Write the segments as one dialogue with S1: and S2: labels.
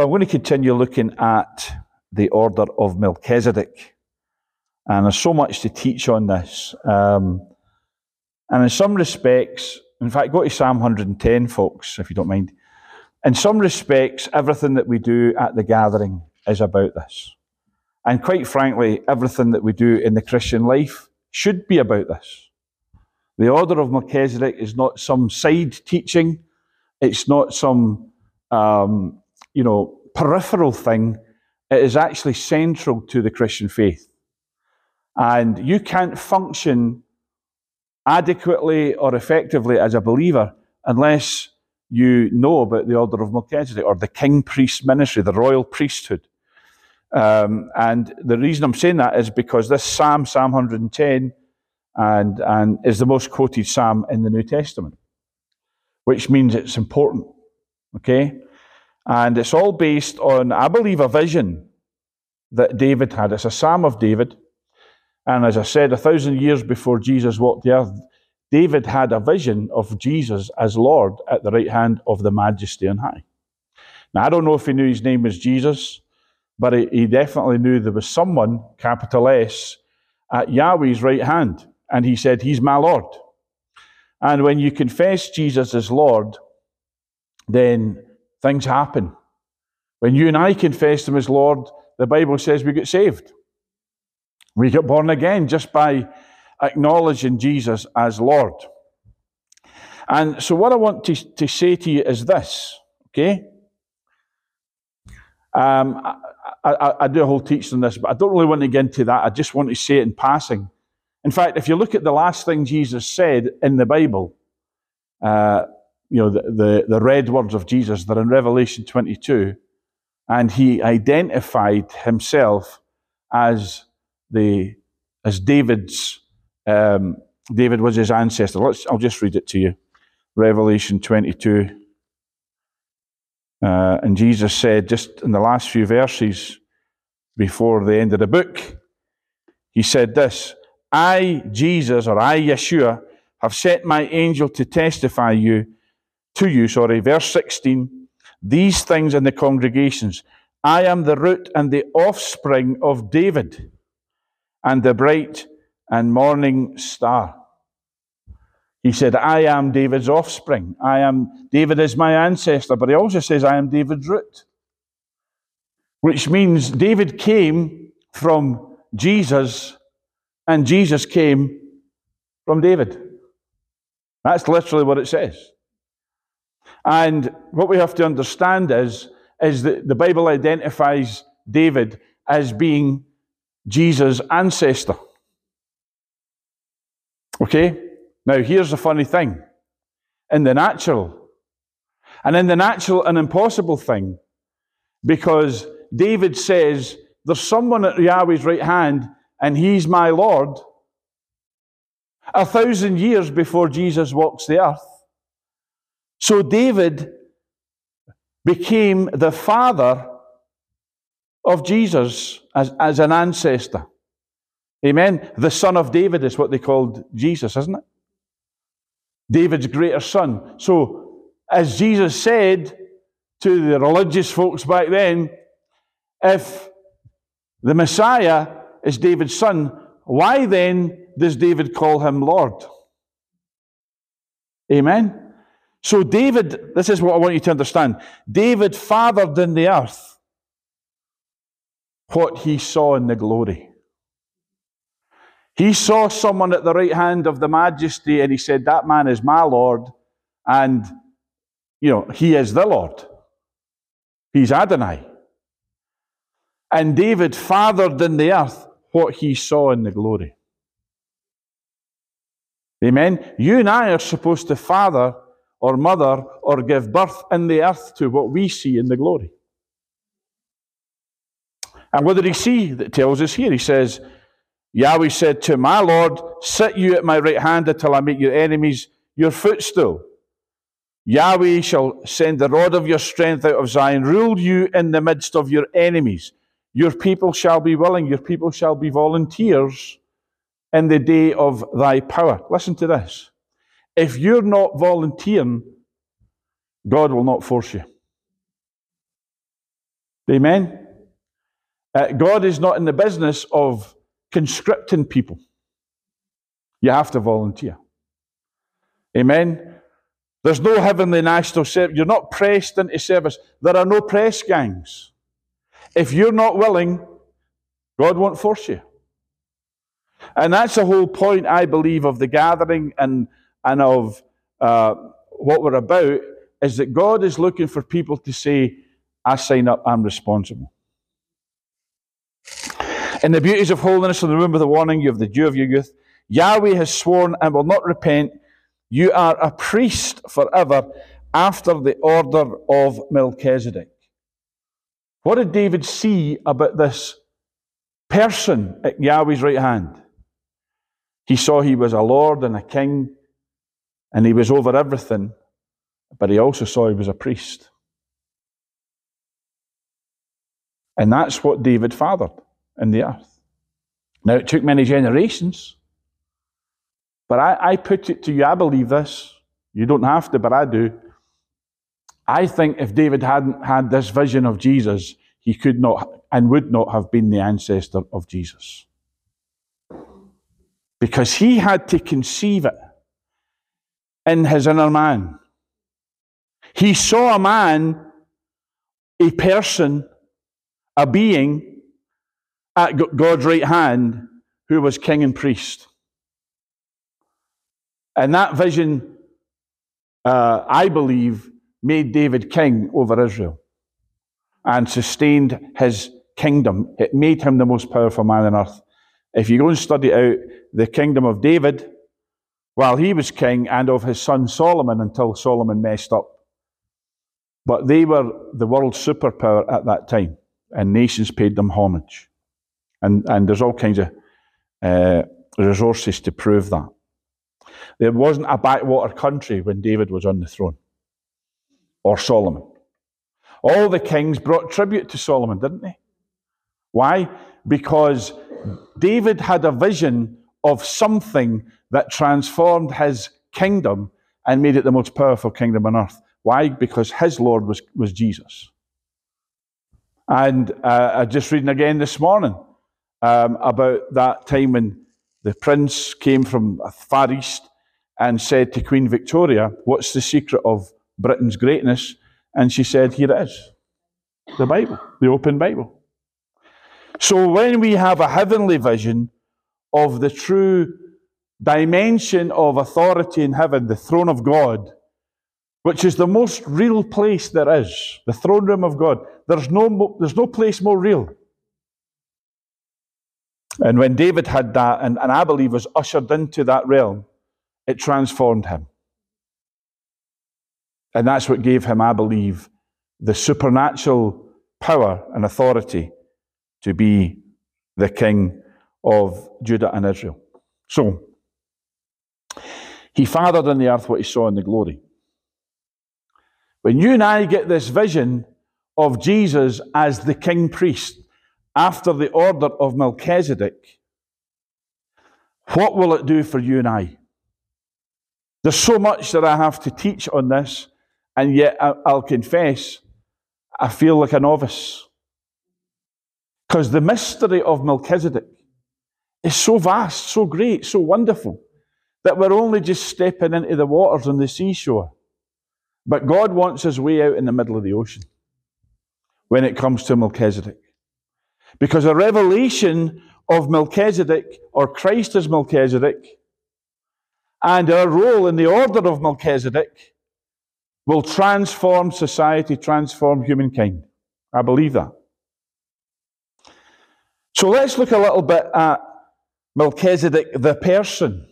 S1: Well, I'm going to continue looking at the order of Melchizedek. And there's so much to teach on this. Um, and in some respects, in fact, go to Psalm 110, folks, if you don't mind. In some respects, everything that we do at the gathering is about this. And quite frankly, everything that we do in the Christian life should be about this. The order of Melchizedek is not some side teaching, it's not some, um, you know, peripheral thing. It is actually central to the Christian faith. And you can't function adequately or effectively as a believer unless you know about the order of Melchizedek or the king priest ministry, the royal priesthood. Um, and the reason I'm saying that is because this Psalm, Psalm 110, and, and is the most quoted Psalm in the New Testament, which means it's important. Okay? And it's all based on, I believe, a vision that David had. It's a Psalm of David. And as I said, a thousand years before Jesus walked the earth, David had a vision of Jesus as Lord at the right hand of the Majesty on high. Now, I don't know if he knew his name was Jesus, but he definitely knew there was someone, capital S, at Yahweh's right hand. And he said, He's my Lord. And when you confess Jesus as Lord, then things happen. When you and I confess Him as Lord, the Bible says we get saved. We get born again just by acknowledging Jesus as Lord. And so, what I want to, to say to you is this, okay? Um, I, I, I, do a whole teaching on this, but I don't really want to get into that. I just want to say it in passing. In fact, if you look at the last thing Jesus said in the Bible, uh, you know, the, the, the red words of Jesus, they're in Revelation 22, and he identified himself as the as David's um, David was his ancestor. Let's, I'll just read it to you. Revelation 22. Uh, and Jesus said, just in the last few verses before the end of the book, he said this I, Jesus, or I, Yeshua, have sent my angel to testify you to you, sorry, verse 16, these things in the congregations. I am the root and the offspring of David and the bright and morning star. He said, I am David's offspring. I am, David is my ancestor, but he also says, I am David's root. Which means David came from Jesus and Jesus came from David. That's literally what it says. And what we have to understand is, is that the Bible identifies David as being Jesus' ancestor. Okay? Now, here's the funny thing. In the natural, and in the natural, an impossible thing, because David says, There's someone at Yahweh's right hand, and he's my Lord. A thousand years before Jesus walks the earth. So David became the father of Jesus as, as an ancestor. Amen. The son of David is what they called Jesus, isn't it? David's greater son. So, as Jesus said to the religious folks back then, if the Messiah is David's son, why then does David call him Lord? Amen. So, David, this is what I want you to understand. David fathered in the earth what he saw in the glory. He saw someone at the right hand of the majesty and he said, That man is my Lord, and, you know, he is the Lord. He's Adonai. And David fathered in the earth what he saw in the glory. Amen. You and I are supposed to father or mother or give birth in the earth to what we see in the glory. And what did he see that tells us here? He says, Yahweh said to my Lord, Sit you at my right hand until I make your enemies your footstool. Yahweh shall send the rod of your strength out of Zion, rule you in the midst of your enemies. Your people shall be willing, your people shall be volunteers in the day of thy power. Listen to this. If you're not volunteering, God will not force you. Amen. Uh, God is not in the business of conscripting people. You have to volunteer. Amen. There's no heavenly national service. You're not pressed into service. There are no press gangs. If you're not willing, God won't force you. And that's the whole point, I believe, of the gathering and, and of uh, what we're about, is that God is looking for people to say, I sign up, I'm responsible. In the beauties of holiness in the the warning, you have the dew of your youth. Yahweh has sworn and will not repent. You are a priest forever after the order of Melchizedek. What did David see about this person at Yahweh's right hand? He saw he was a lord and a king, and he was over everything, but he also saw he was a priest. And that's what David fathered in the earth. Now, it took many generations, but I, I put it to you, I believe this. You don't have to, but I do. I think if David hadn't had this vision of Jesus, he could not and would not have been the ancestor of Jesus. Because he had to conceive it in his inner man. He saw a man, a person, a being at God's right hand who was king and priest. And that vision, uh, I believe, made David king over Israel and sustained his kingdom. It made him the most powerful man on earth. If you go and study out the kingdom of David while he was king and of his son Solomon until Solomon messed up. But they were the world's superpower at that time, and nations paid them homage. And, and there's all kinds of uh, resources to prove that. There wasn't a backwater country when David was on the throne, or Solomon. All the kings brought tribute to Solomon, didn't they? Why? Because David had a vision of something that transformed his kingdom and made it the most powerful kingdom on earth. Why? Because his Lord was, was Jesus. And uh, just reading again this morning um, about that time when the prince came from far east and said to Queen Victoria, What's the secret of Britain's greatness? And she said, Here it is the Bible, the open Bible. So when we have a heavenly vision of the true dimension of authority in heaven, the throne of God, which is the most real place there is, the throne room of God, there's no, there's no place more real. And when David had that, and, and I believe was ushered into that realm, it transformed him. And that's what gave him, I believe, the supernatural power and authority to be the king of Judah and Israel. So, he fathered in the earth what he saw in the glory. When you and I get this vision of Jesus as the king priest after the order of Melchizedek, what will it do for you and I? There's so much that I have to teach on this, and yet I'll confess, I feel like a novice. Because the mystery of Melchizedek is so vast, so great, so wonderful, that we're only just stepping into the waters on the seashore. But God wants us way out in the middle of the ocean when it comes to Melchizedek. Because a revelation of Melchizedek, or Christ as Melchizedek, and our role in the order of Melchizedek will transform society, transform humankind. I believe that. So let's look a little bit at Melchizedek, the person.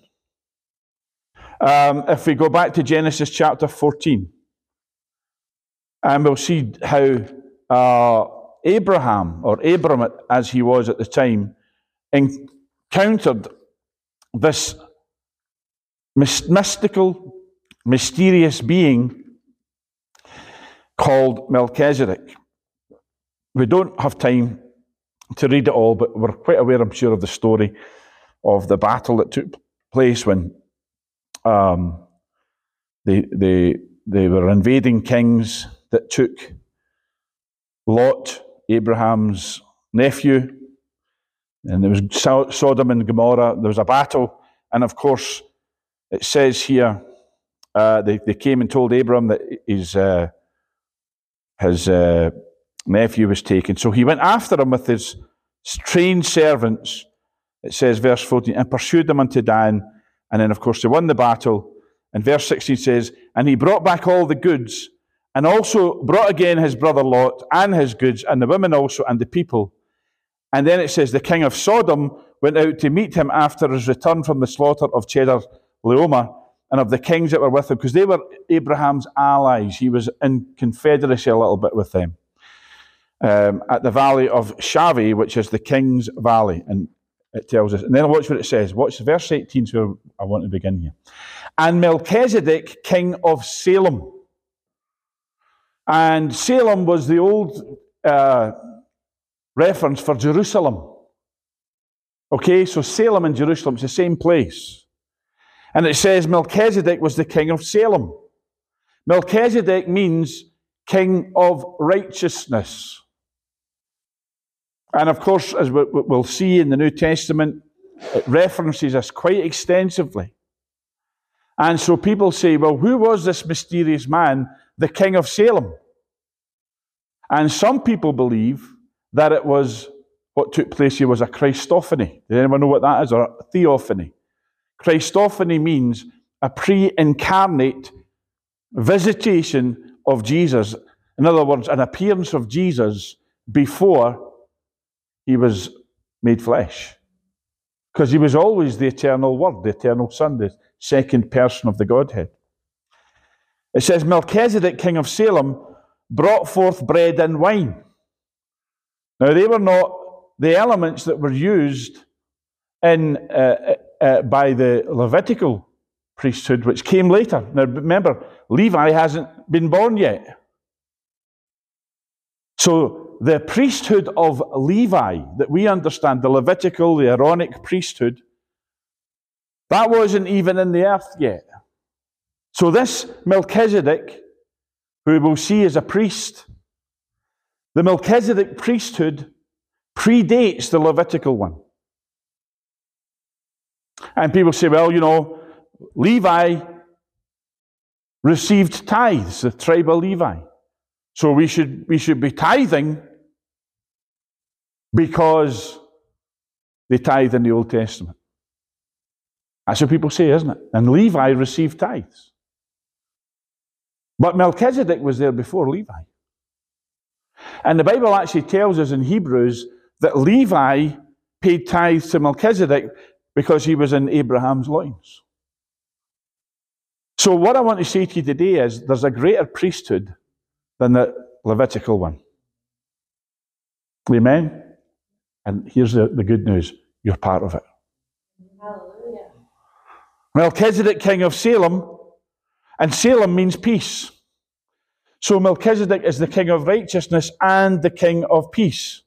S1: Um, if we go back to Genesis chapter 14, and we'll see how uh, Abraham, or Abram as he was at the time, encountered this mystical, mysterious being called Melchizedek. We don't have time to read it all, but we're quite aware, I'm sure, of the story of the battle that took place when um, they, they, they were invading kings that took Lot Abraham's nephew, and there was Sodom and Gomorrah. There was a battle, and of course, it says here uh, they, they came and told Abram that his uh, his uh, nephew was taken. So he went after him with his trained servants. It says, verse 14, and pursued them unto Dan. And then, of course, they won the battle. And verse 16 says, And he brought back all the goods, and also brought again his brother Lot, and his goods, and the women also, and the people. And then it says, The king of Sodom went out to meet him after his return from the slaughter of Cheddar Leoma and of the kings that were with him, because they were Abraham's allies. He was in confederacy a little bit with them. Um, at the valley of Shaveh, which is the king's valley. And it tells us. And then watch what it says. Watch verse 18 is where I want to begin here. And Melchizedek, king of Salem. And Salem was the old uh, reference for Jerusalem. Okay, so Salem and Jerusalem, it's the same place. And it says Melchizedek was the king of Salem. Melchizedek means king of righteousness. And of course, as we'll see in the New Testament, it references us quite extensively. And so people say, well, who was this mysterious man, the king of Salem? And some people believe that it was what took place here was a Christophany. Does anyone know what that is? Or a theophany? Christophany means a pre incarnate visitation of Jesus. In other words, an appearance of Jesus before he was made flesh. Because he was always the eternal Word, the eternal Son, the second person of the Godhead. It says Melchizedek, king of Salem, brought forth bread and wine. Now, they were not the elements that were used in uh, uh, by the Levitical priesthood, which came later. Now remember, Levi hasn't been born yet. So the priesthood of Levi that we understand, the Levitical, the Aaronic priesthood, that wasn't even in the earth yet. So this Melchizedek, who we'll see as a priest, the Melchizedek priesthood predates the Levitical one. And people say, well, you know, Levi received tithes, the tribe of Levi. So we should, we should be tithing because they tithe in the Old Testament. That's what people say, isn't it? And Levi received tithes. But Melchizedek was there before Levi. And the Bible actually tells us in Hebrews that Levi paid tithes to Melchizedek because he was in Abraham's loins. So, what I want to say to you today is there's a greater priesthood than the Levitical one. Amen? And here's the, the good news you're part of it. Hallelujah. Melchizedek, king of Salem, and Salem means peace. So Melchizedek is the king of righteousness and the king of peace.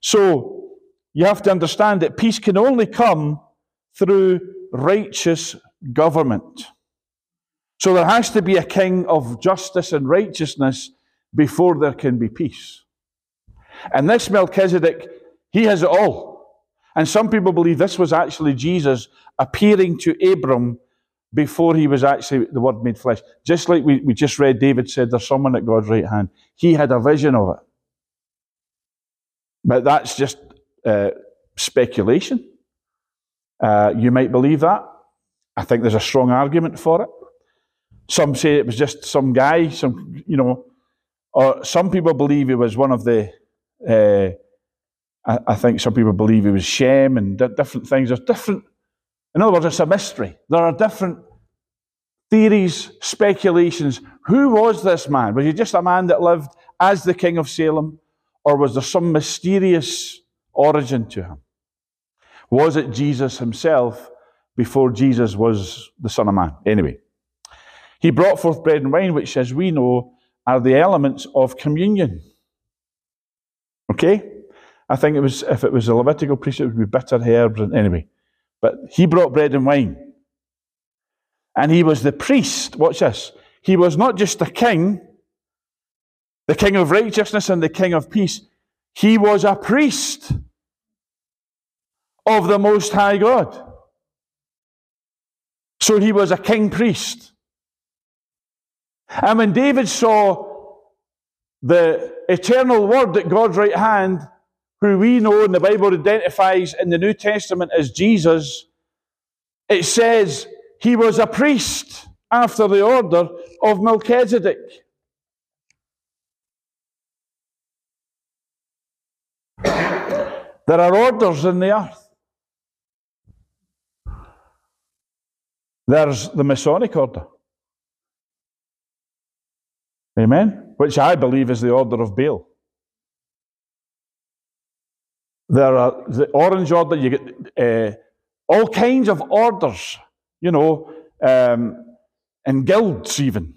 S1: So you have to understand that peace can only come through righteous government. So there has to be a king of justice and righteousness before there can be peace. And this Melchizedek, he has it all. And some people believe this was actually Jesus appearing to Abram before he was actually the Word made flesh. Just like we, we just read, David said, There's someone at God's right hand. He had a vision of it. But that's just uh, speculation. Uh, you might believe that. I think there's a strong argument for it. Some say it was just some guy, some, you know, or some people believe he was one of the, uh, I, I, think some people believe he was Shem and d- different things. There's different, in other words, it's a mystery. There are different theories, speculations. Who was this man? Was he just a man that lived as the king of Salem? Or was there some mysterious origin to him? Was it Jesus himself before Jesus was the Son of Man? Anyway, he brought forth bread and wine, which, as we know, are the elements of communion. Okay? I think it was if it was a Levitical priest, it would be bitter herbs and anyway. But he brought bread and wine. And he was the priest. Watch this. He was not just the king, the king of righteousness and the king of peace. he was a priest of the Most High God. So he was a king priest. And when David saw the eternal word at God's right hand, who we know and the Bible identifies in the New Testament as Jesus, it says he was a priest after the order of Melchizedek. There are orders in the earth. There's the Masonic order. Amen? Which I believe is the order of Baal. There are the Orange Order, you get uh, all kinds of orders, you know, um, and guilds even.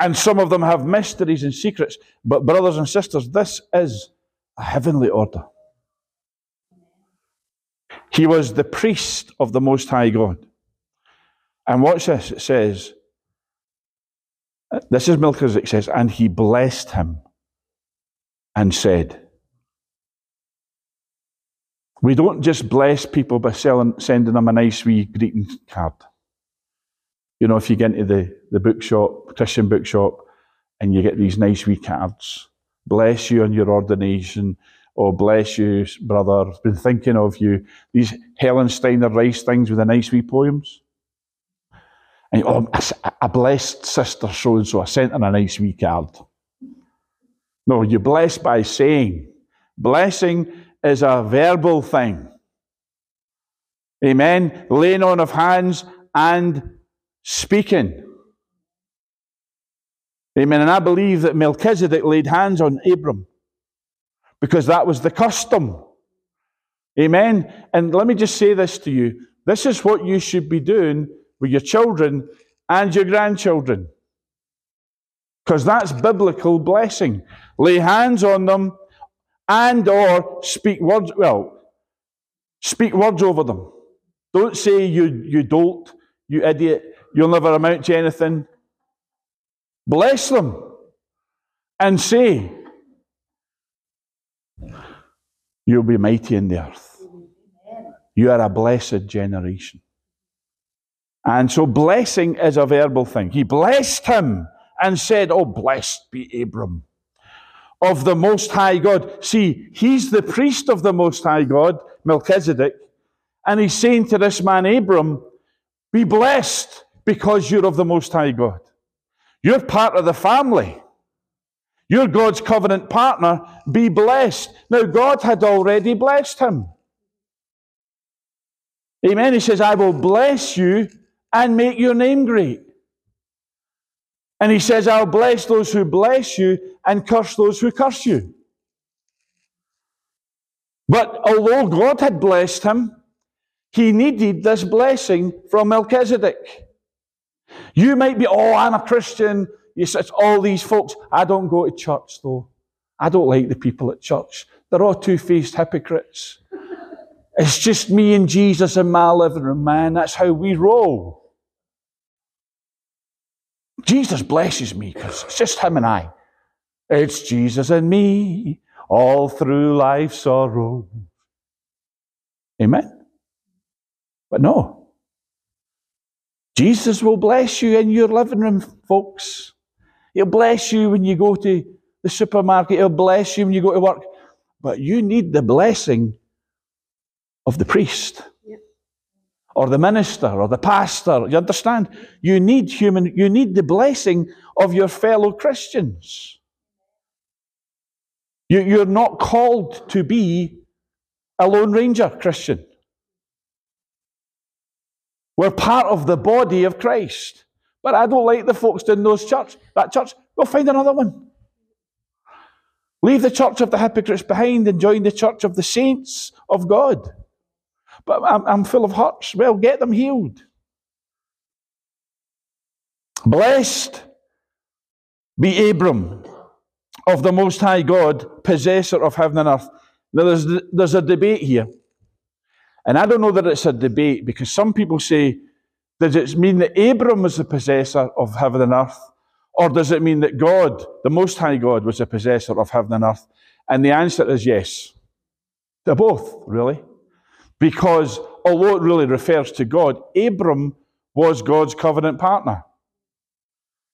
S1: And some of them have mysteries and secrets. But, brothers and sisters, this is a heavenly order. He was the priest of the Most High God. And watch this it says, this is Melchizedek says, and he blessed him and said, We don't just bless people by selling, sending them a nice wee greeting card. You know, if you get into the, the bookshop, Christian bookshop, and you get these nice wee cards, bless you on your ordination, or bless you, brother, been thinking of you. These Helen Steiner Rice things with the nice wee poems. And oh, I blessed sister so and so. I sent her a nice wee card. No, you bless by saying. Blessing is a verbal thing. Amen. Laying on of hands and speaking. Amen. And I believe that Melchizedek laid hands on Abram because that was the custom. Amen. And let me just say this to you this is what you should be doing with your children and your grandchildren. Because that's biblical blessing. Lay hands on them and or speak words, well, speak words over them. Don't say you, you don't, you idiot, you'll never amount to anything. Bless them and say, You'll be mighty in the earth. You are a blessed generation. And so blessing is a verbal thing. He blessed him and said, Oh, blessed be Abram of the Most High God. See, he's the priest of the Most High God, Melchizedek, and he's saying to this man, Abram, be blessed because you're of the Most High God. You're part of the family. You're God's covenant partner. Be blessed. Now, God had already blessed him. Amen. He says, I will bless you and make your name great. And he says, I'll bless those who bless you and curse those who curse you. But although God had blessed him, he needed this blessing from Melchizedek. You might be, oh, I'm a Christian. You said all these folks. I don't go to church though. I don't like the people at church. They're all two faced hypocrites. It's just me and Jesus in my living room, man. That's how we roll. Jesus blesses me because it's just him and I. It's Jesus and me all through life's sorrow. Amen? But no. Jesus will bless you in your living room, folks. He'll bless you when you go to the supermarket. He'll bless you when you go to work. But you need the blessing of the priest or the minister or the pastor. You understand? You need human, you need the blessing of your fellow Christians. You, you're not called to be a Lone Ranger Christian. We're part of the body of Christ. But I don't like the folks in those church, that church. Go find another one. Leave the church of the hypocrites behind and join the church of the saints of God. But I'm, I'm full of hurts. Well, get them healed. Blessed be Abram of the Most High God, possessor of heaven and earth. Now, there's, there's a debate here. And I don't know that it's a debate because some people say, does it mean that Abram was the possessor of heaven and earth? Or does it mean that God, the Most High God, was the possessor of heaven and earth? And the answer is yes. They're both, really. Because although it really refers to God, Abram was God's covenant partner,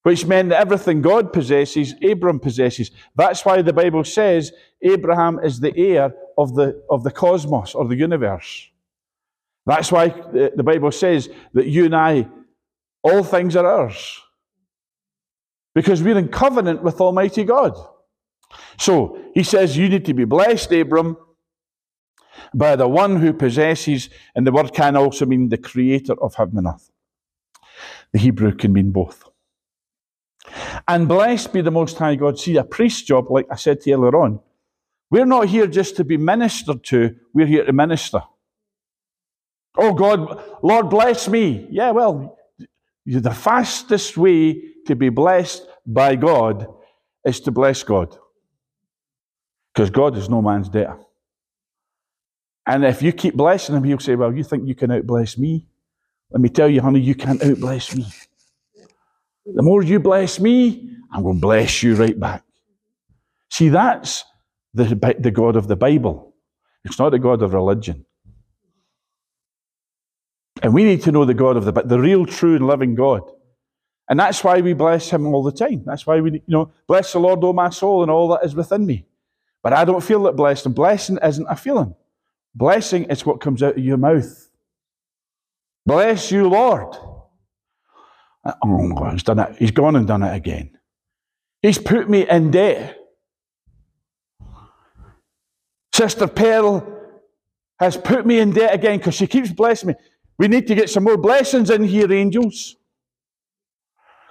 S1: which meant that everything God possesses, Abram possesses. That's why the Bible says Abraham is the heir of the, of the cosmos or the universe. That's why the Bible says that you and I, all things are ours. Because we're in covenant with Almighty God. So he says, You need to be blessed, Abram, by the one who possesses, and the word can also mean the creator of heaven and earth. The Hebrew can mean both. And blessed be the Most High God. See, a priest job, like I said to you earlier on, we're not here just to be ministered to, we're here to minister. Oh God, Lord, bless me. Yeah, well, the fastest way to be blessed by God is to bless God. Because God is no man's debtor. And if you keep blessing him, he'll say, Well, you think you can outbless me? Let me tell you, honey, you can't outbless me. The more you bless me, I'm going to bless you right back. See, that's the, the God of the Bible. It's not the God of religion. And we need to know the God of the but the real, true, and living God. And that's why we bless him all the time. That's why we, you know, bless the Lord, O my soul, and all that is within me. But I don't feel that blessed, and blessing isn't a feeling. Blessing is what comes out of your mouth. Bless you, Lord. Oh, he's done it. He's gone and done it again. He's put me in debt. Sister Pearl has put me in debt again because she keeps blessing me. We need to get some more blessings in here, angels.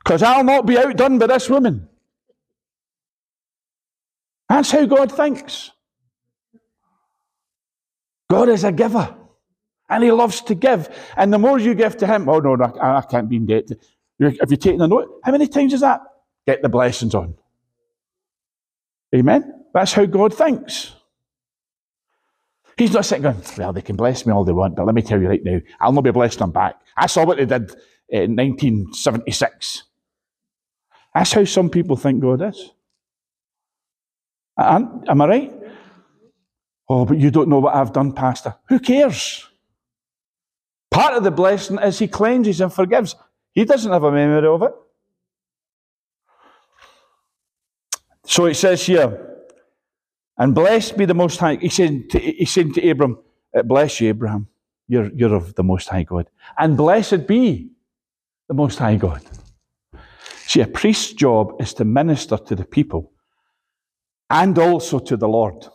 S1: Because I'll not be outdone by this woman. That's how God thinks. God is a giver. And he loves to give. And the more you give to him, oh no, no I, I can't be in debt. Have you taken a note? How many times is that? Get the blessings on. Amen? That's how God thinks. He's not sitting going, well, they can bless me all they want, but let me tell you right now, I'll not be blessed them back. I saw what they did eh, in 1976. That's how some people think God is. Am I right? Oh, but you don't know what I've done, Pastor. Who cares? Part of the blessing is He cleanses and forgives. He doesn't have a memory of it. So it says here, and blessed be the Most High. He said to, he said to Abram, uh, Bless you, Abraham. You're, you're of the Most High God. And blessed be the Most High God. See, a priest's job is to minister to the people and also to the Lord.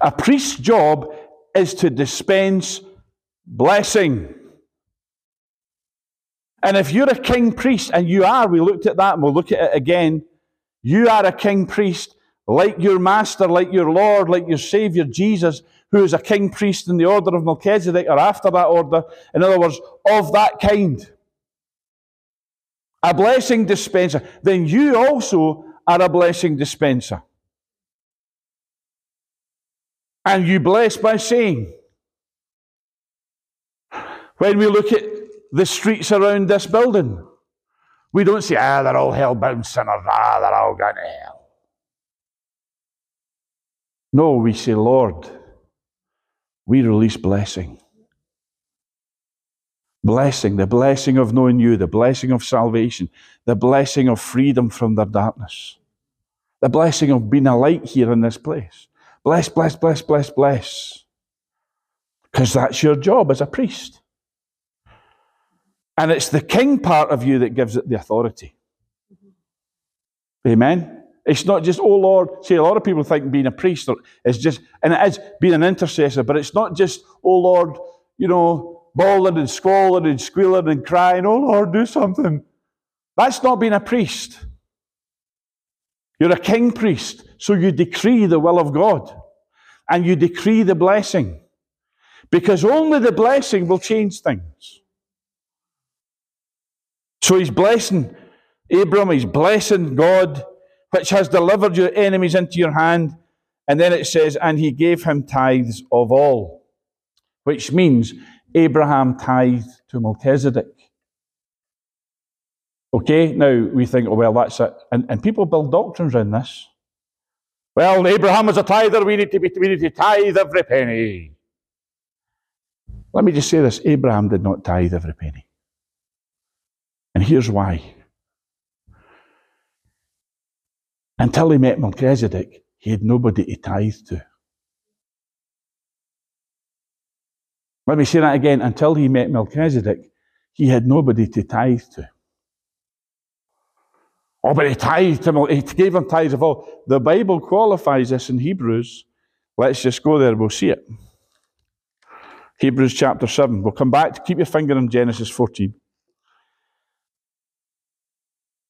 S1: A priest's job is to dispense blessing. And if you're a king priest, and you are, we looked at that and we'll look at it again, you are a king priest like your master, like your Lord, like your Savior Jesus, who is a king priest in the order of Melchizedek or after that order. In other words, of that kind. A blessing dispenser. Then you also are a blessing dispenser. And you bless by saying, when we look at the streets around this building, we don't say, ah, they're all hell-bound sinners, ah, they're all going to hell. No, we say, Lord, we release blessing. Blessing, the blessing of knowing you, the blessing of salvation, the blessing of freedom from their darkness, the blessing of being a light here in this place. Bless, bless, bless, bless, bless. Because that's your job as a priest. And it's the king part of you that gives it the authority. Amen? It's not just, oh Lord. See, a lot of people think being a priest is just, and it is being an intercessor, but it's not just, oh Lord, you know, bawling and squalling and squealing and crying, oh Lord, do something. That's not being a priest. You're a king priest, so you decree the will of God and you decree the blessing because only the blessing will change things. So he's blessing Abram, he's blessing God which has delivered your enemies into your hand. And then it says, and he gave him tithes of all, which means Abraham tithed to Melchizedek. Okay, now we think, oh, well, that's it. And, and people build doctrines around this. Well, Abraham was a tither, we need, to be, we need to tithe every penny. Let me just say this Abraham did not tithe every penny. And here's why. Until he met Melchizedek, he had nobody to tithe to. Let me say that again. Until he met Melchizedek, he had nobody to tithe to. Oh, but he tithed him, he gave him tithes of all. The Bible qualifies this in Hebrews. Let's just go there, we'll see it. Hebrews chapter 7. We'll come back to keep your finger in Genesis 14.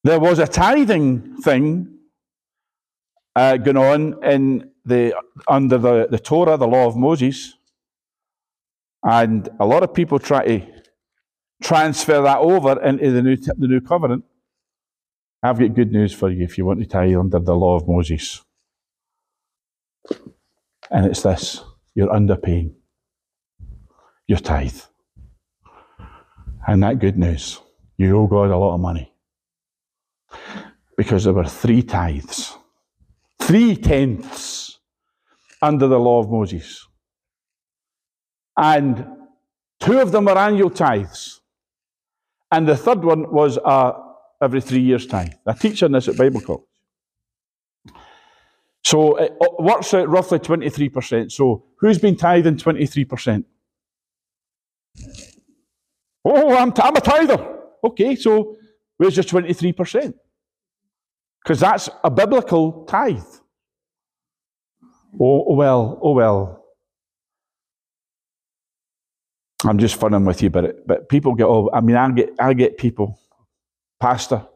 S1: There was a tithing thing uh, going on in the, under the, the Torah, the law of Moses. And a lot of people try to transfer that over into the new, the new covenant. I've got good news for you if you want to tie under the law of Moses. And it's this you're underpaying your tithe. And that good news, you owe God a lot of money. Because there were three tithes, three tenths under the law of Moses. And two of them were annual tithes. And the third one was a every three years' time. I teach on this at Bible College. So it uh, works out roughly 23%. So who's been tithing 23%? Oh, I'm, I'm a tither. Okay, so where's your 23%? Because that's a biblical tithe. Oh, oh, well, oh well. I'm just funning with you, but but people get oh, I mean, I get I get people Pastor,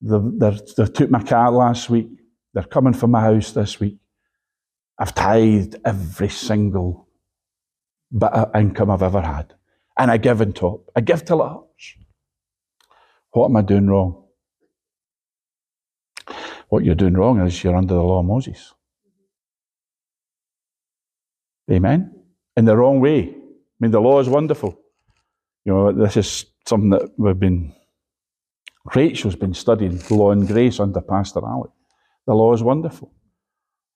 S1: they, they took my car last week. They're coming from my house this week. I've tithed every single bit of income I've ever had. And I give in top. I give till it hurts. What am I doing wrong? What you're doing wrong is you're under the law of Moses. Amen? In the wrong way. I mean, the law is wonderful. You know, this is something that we've been Rachel's been studying law and grace under Pastor Alec. The law is wonderful.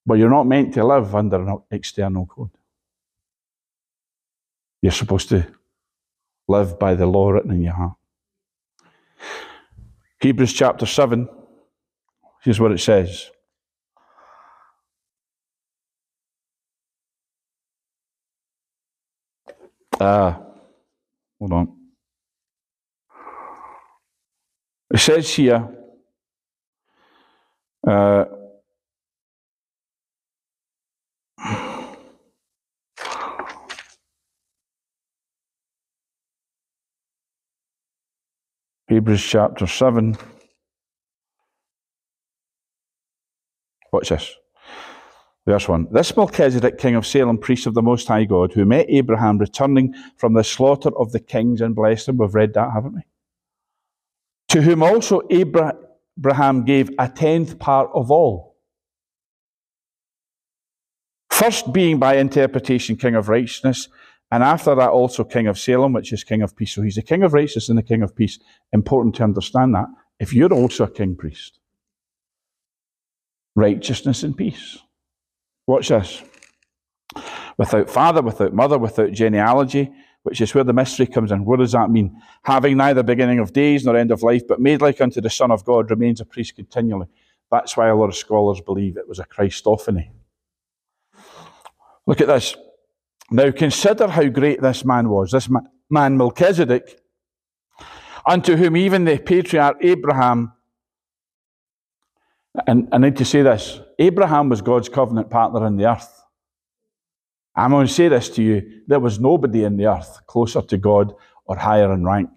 S1: But you're not meant to live under an external code. You're supposed to live by the law written in your heart. Hebrews chapter 7, here's what it says. Ah, hold on. It says here, uh, Hebrews chapter 7. Watch this. Verse 1. This Melchizedek, king of Salem, priest of the Most High God, who met Abraham returning from the slaughter of the kings and blessed him. We've read that, haven't we? To whom also Abraham gave a tenth part of all. First being by interpretation king of righteousness, and after that also king of Salem, which is king of peace. So he's the king of righteousness and the king of peace. Important to understand that. If you're also a king priest, righteousness and peace. Watch this. Without father, without mother, without genealogy, which is where the mystery comes in. What does that mean? Having neither beginning of days nor end of life, but made like unto the Son of God, remains a priest continually. That's why a lot of scholars believe it was a Christophany. Look at this. Now consider how great this man was. This man, Melchizedek, unto whom even the patriarch Abraham, and I need to say this Abraham was God's covenant partner in the earth. I'm going to say this to you there was nobody in the earth closer to God or higher in rank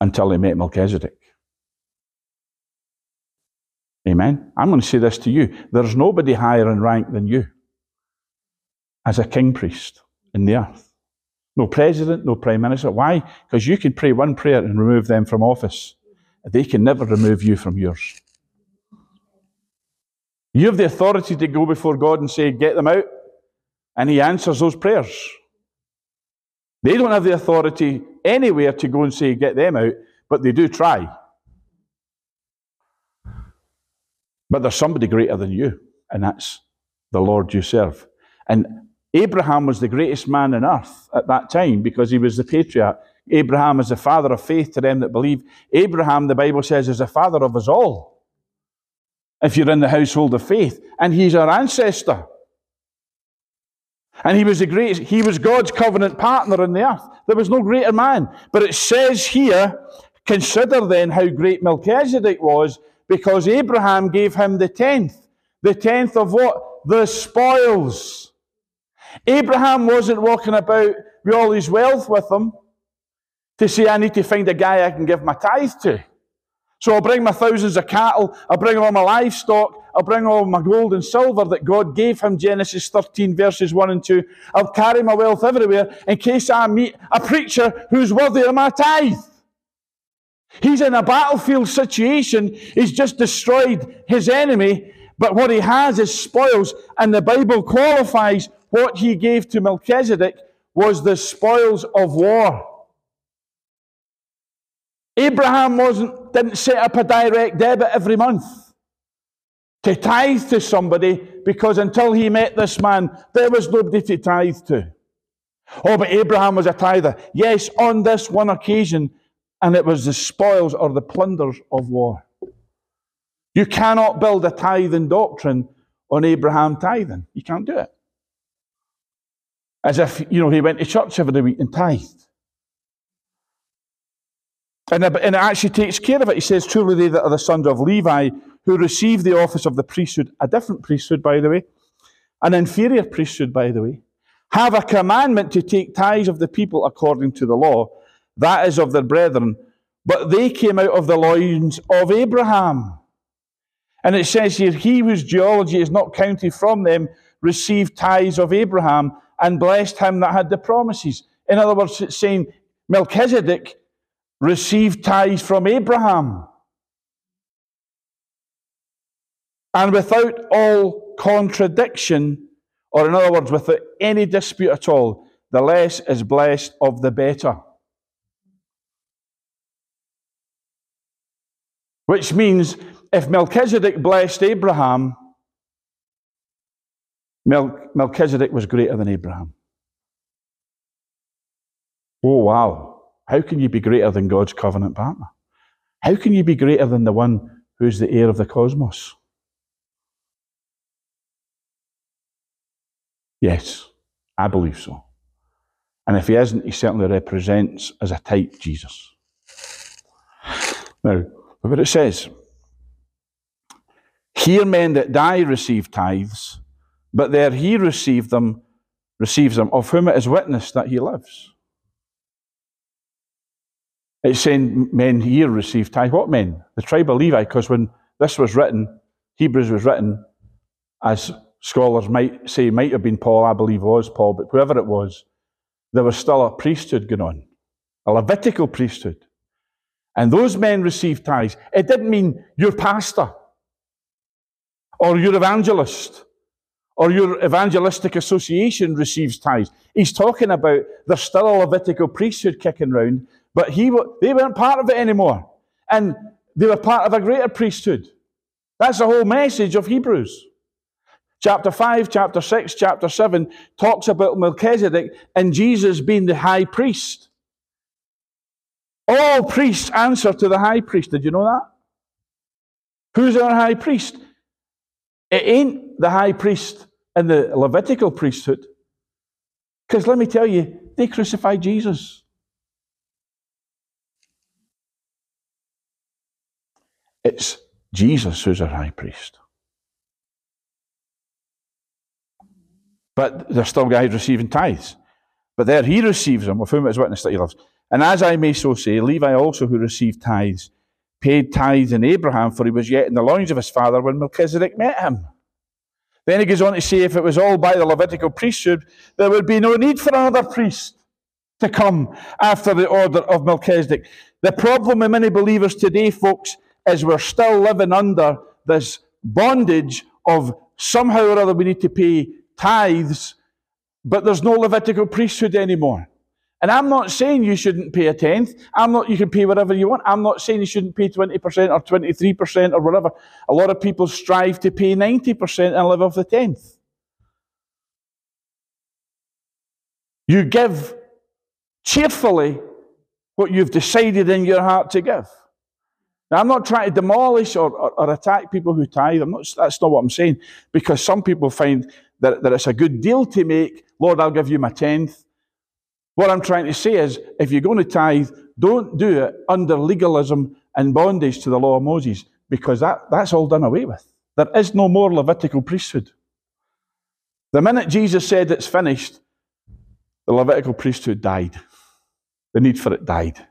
S1: until he met Melchizedek. Amen. I'm going to say this to you there's nobody higher in rank than you as a king priest in the earth. No president, no prime minister. Why? Because you can pray one prayer and remove them from office. They can never remove you from yours. You have the authority to go before God and say, Get them out. And He answers those prayers. They don't have the authority anywhere to go and say, get them out, but they do try. But there's somebody greater than you, and that's the Lord you serve. And Abraham was the greatest man on earth at that time because he was the patriarch. Abraham is the father of faith to them that believe. Abraham, the Bible says, is the father of us all. If you're in the household of faith, and he's our ancestor. And he was the greatest, he was God's covenant partner in the earth. There was no greater man. But it says here, consider then how great Melchizedek was, because Abraham gave him the tenth. The tenth of what? The spoils. Abraham wasn't walking about with all his wealth with him to say, I need to find a guy I can give my tithe to. So I'll bring my thousands of cattle, I'll bring all my livestock, I'll bring all my gold and silver that God gave him, Genesis 13, verses 1 and 2. I'll carry my wealth everywhere in case I meet a preacher who's worthy of my tithe. He's in a battlefield situation. He's just destroyed his enemy, but what he has is spoils, and the Bible qualifies what he gave to Melchizedek was the spoils of war. Abraham wasn't, didn't set up a direct debit every month to tithe to somebody because until he met this man, there was nobody to tithe to. Oh, but Abraham was a tither. Yes, on this one occasion, and it was the spoils or the plunders of war. You cannot build a tithing doctrine on Abraham tithing. You can't do it. As if, you know, he went to church every week and tithed. And, and it actually takes care of it. He says, Truly they that are the sons of Levi who receive the office of the priesthood, a different priesthood, by the way, an inferior priesthood, by the way, have a commandment to take tithes of the people according to the law, that is of their brethren. But they came out of the loins of Abraham. And it says here, he whose genealogy is not counted from them received tithes of Abraham and blessed him that had the promises. In other words, it's saying Melchizedek received tithes from Abraham. And without all contradiction, or in other words, without any dispute at all, the less is blessed of the better. Which means if Melchizedek blessed Abraham, Mel- Melchizedek was greater than Abraham. Oh, wow. How can you be greater than God's covenant partner? How can you be greater than the one who's the heir of the cosmos? Yes, I believe so. And if he isn't, he certainly represents as a type Jesus. Now, look what it says. Here men that die receive tithes, but there he received them, receives them, of whom it is witnessed that he lives. It's saying men here received tithes. What men? The tribe of Levi, because when this was written, Hebrews was written, as scholars might say, might have been Paul, I believe was Paul, but whoever it was, there was still a priesthood going on, a Levitical priesthood. And those men received tithes. It didn't mean your pastor or your evangelist or your evangelistic association receives tithes. He's talking about there's still a Levitical priesthood kicking round but he, they weren't part of it anymore. And they were part of a greater priesthood. That's the whole message of Hebrews. Chapter 5, chapter 6, chapter 7 talks about Melchizedek and Jesus being the high priest. All priests answer to the high priest. Did you know that? Who's our high priest? It ain't the high priest in the Levitical priesthood. Because let me tell you, they crucified Jesus. It's Jesus who's our high priest. But there's still guys receiving tithes. But there he receives them, of whom it is witnessed that he loves. And as I may so say, Levi also, who received tithes, paid tithes in Abraham, for he was yet in the loins of his father when Melchizedek met him. Then he goes on to say, if it was all by the Levitical priesthood, there would be no need for another priest to come after the order of Melchizedek. The problem with many believers today, folks, is we're still living under this bondage of somehow or other we need to pay tithes, but there's no Levitical priesthood anymore. And I'm not saying you shouldn't pay a tenth. I'm not, you can pay whatever you want. I'm not saying you shouldn't pay 20% or 23% or whatever. A lot of people strive to pay 90% and live off the tenth. You give cheerfully what you've decided in your heart to give. Now, I'm not trying to demolish or, or, or attack people who tithe. Not, that's not what I'm saying. Because some people find that, that it's a good deal to make. Lord, I'll give you my tenth. What I'm trying to say is, if you're going to tithe, don't do it under legalism and bondage to the law of Moses, because that, that's all done away with. There is no more Levitical priesthood. The minute Jesus said it's finished, the Levitical priesthood died. The need for it died.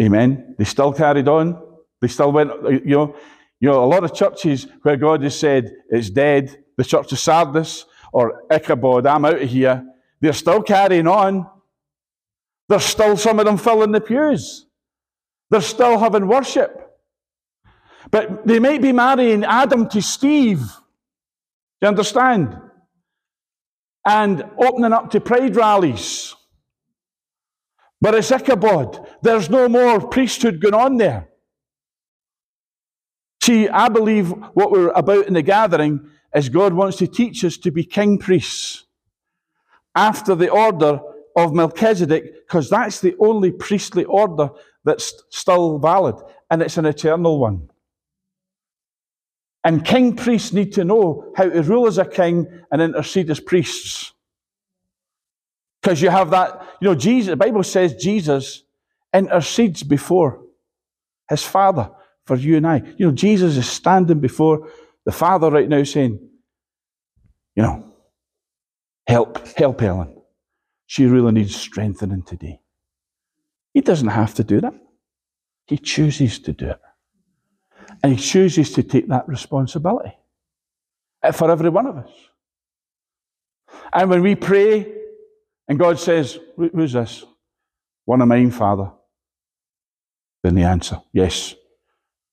S1: Amen. They still carried on. They still went, uh, you know, you know, a lot of churches where God has said it's dead, the church of Sardis or Ichabod, I'm out of here, they're still carrying on. There's still some of them filling the pews. They're still having worship. But they might be marrying Adam to Steve. You understand? and opening up to pride rallies. But it's Ichabod. There's no more priesthood going on there. See, I believe what we're about in the gathering is God wants to teach us to be king priests after the order of Melchizedek, because that's the only priestly order that's still valid, and it's an eternal one. And king priests need to know how to rule as a king and intercede as priests. Because you have that, you know, Jesus, the Bible says Jesus intercedes before his Father for you and I. You know, Jesus is standing before the Father right now saying, you know, help, help Ellen. She really needs strengthening today. He doesn't have to do that. He chooses to do it. And he chooses to take that responsibility for every one of us. And when we pray and God says, Who's this? One of mine, Father. Then the answer, Yes.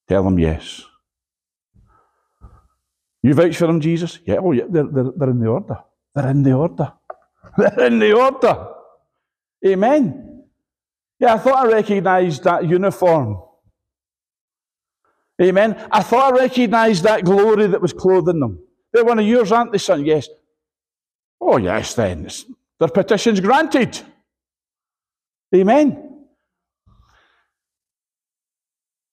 S1: Tell them yes. You vouch for them, Jesus? Yeah, oh, yeah, they're, they're, they're in the order. They're in the order. They're in the order. Amen. Yeah, I thought I recognized that uniform. Amen. I thought I recognized that glory that was clothing them. They're one of yours, aren't they, son? Yes. Oh, yes, then. Their petition's granted. Amen.